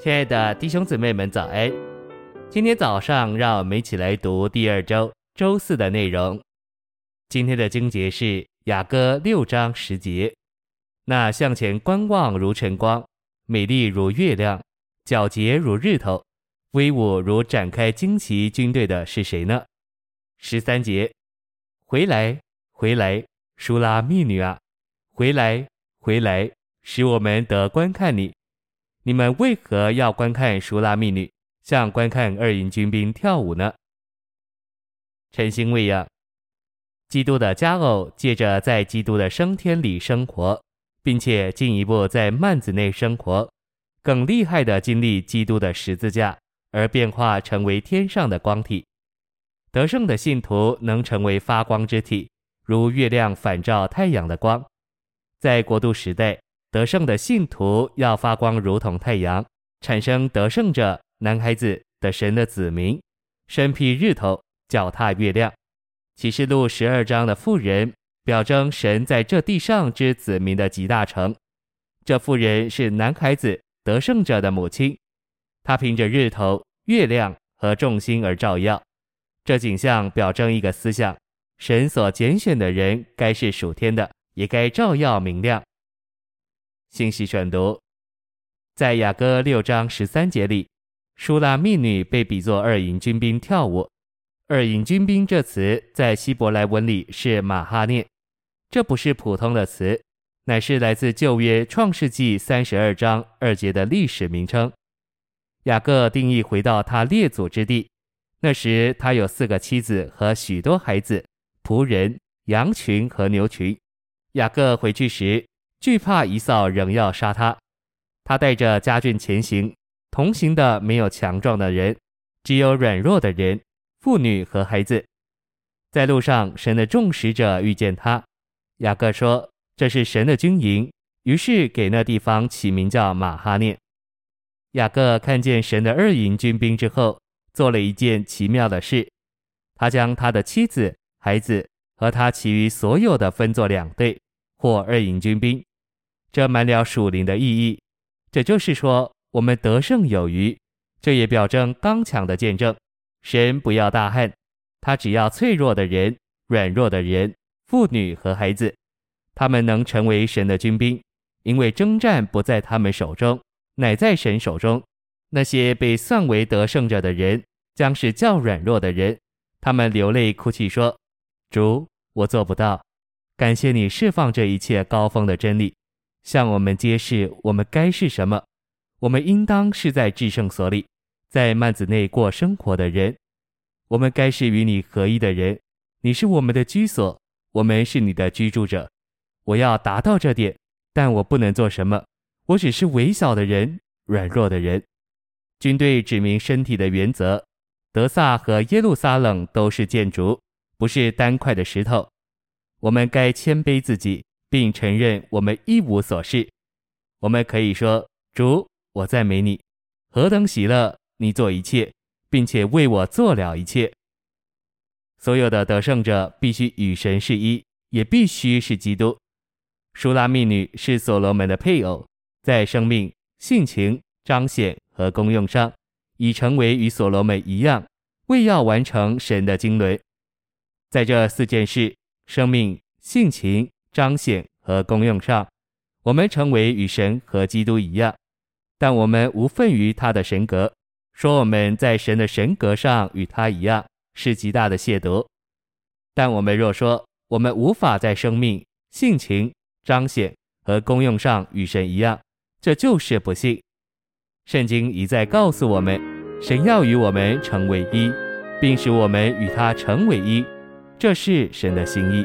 亲爱的弟兄姊妹们，早安！今天早上，让我们一起来读第二周周四的内容。今天的经节是雅歌六章十节。那向前观望如晨光，美丽如月亮，皎洁如日头，威武如展开旌旗军队的是谁呢？十三节，回来，回来，舒拉密女啊，回来，回来，使我们得观看你。你们为何要观看熟拉密女，像观看二营军兵跳舞呢？晨星喂养，基督的佳偶借着在基督的升天里生活，并且进一步在幔子内生活，更厉害的经历基督的十字架，而变化成为天上的光体。得胜的信徒能成为发光之体，如月亮反照太阳的光，在国度时代。得胜的信徒要发光，如同太阳，产生得胜者男孩子的神的子民，身披日头，脚踏月亮。启示录十二章的妇人，表征神在这地上之子民的集大成。这妇人是男孩子得胜者的母亲，她凭着日头、月亮和众星而照耀。这景象表征一个思想：神所拣选的人，该是属天的，也该照耀明亮。信息选读，在雅歌六章十三节里，舒拉密女被比作二营军兵跳舞。二营军兵这词在希伯来文里是马哈念，这不是普通的词，乃是来自旧约创世纪三十二章二节的历史名称。雅各定义回到他列祖之地，那时他有四个妻子和许多孩子、仆人、羊群和牛群。雅各回去时，惧怕一扫仍要杀他，他带着家眷前行，同行的没有强壮的人，只有软弱的人、妇女和孩子。在路上，神的众使者遇见他。雅各说：“这是神的军营。”于是给那地方起名叫马哈念。雅各看见神的二营军兵之后，做了一件奇妙的事，他将他的妻子、孩子和他其余所有的分作两队，或二营军兵。这满了属灵的意义，这就是说，我们得胜有余。这也表征刚强的见证。神不要大汉，他只要脆弱的人、软弱的人、妇女和孩子，他们能成为神的军兵，因为征战不在他们手中，乃在神手中。那些被算为得胜者的人，将是较软弱的人，他们流泪哭泣说：“主，我做不到。感谢你释放这一切高峰的真理。”向我们揭示我们该是什么，我们应当是在至圣所里，在幔子内过生活的人。我们该是与你合一的人，你是我们的居所，我们是你的居住者。我要达到这点，但我不能做什么，我只是微小的人，软弱的人。军队指明身体的原则，德撒和耶路撒冷都是建筑，不是单块的石头。我们该谦卑自己。并承认我们一无所事，我们可以说：“主，我赞美你，何等喜乐！你做一切，并且为我做了一切。”所有的得胜者必须与神是一，也必须是基督。舒拉密女是所罗门的配偶，在生命、性情、彰显和功用上，已成为与所罗门一样，为要完成神的经纶。在这四件事：生命、性情。彰显和功用上，我们成为与神和基督一样，但我们无份于他的神格。说我们在神的神格上与他一样，是极大的亵渎。但我们若说我们无法在生命、性情、彰显和功用上与神一样，这就是不信。圣经一再告诉我们，神要与我们成为一，并使我们与他成为一，这是神的心意。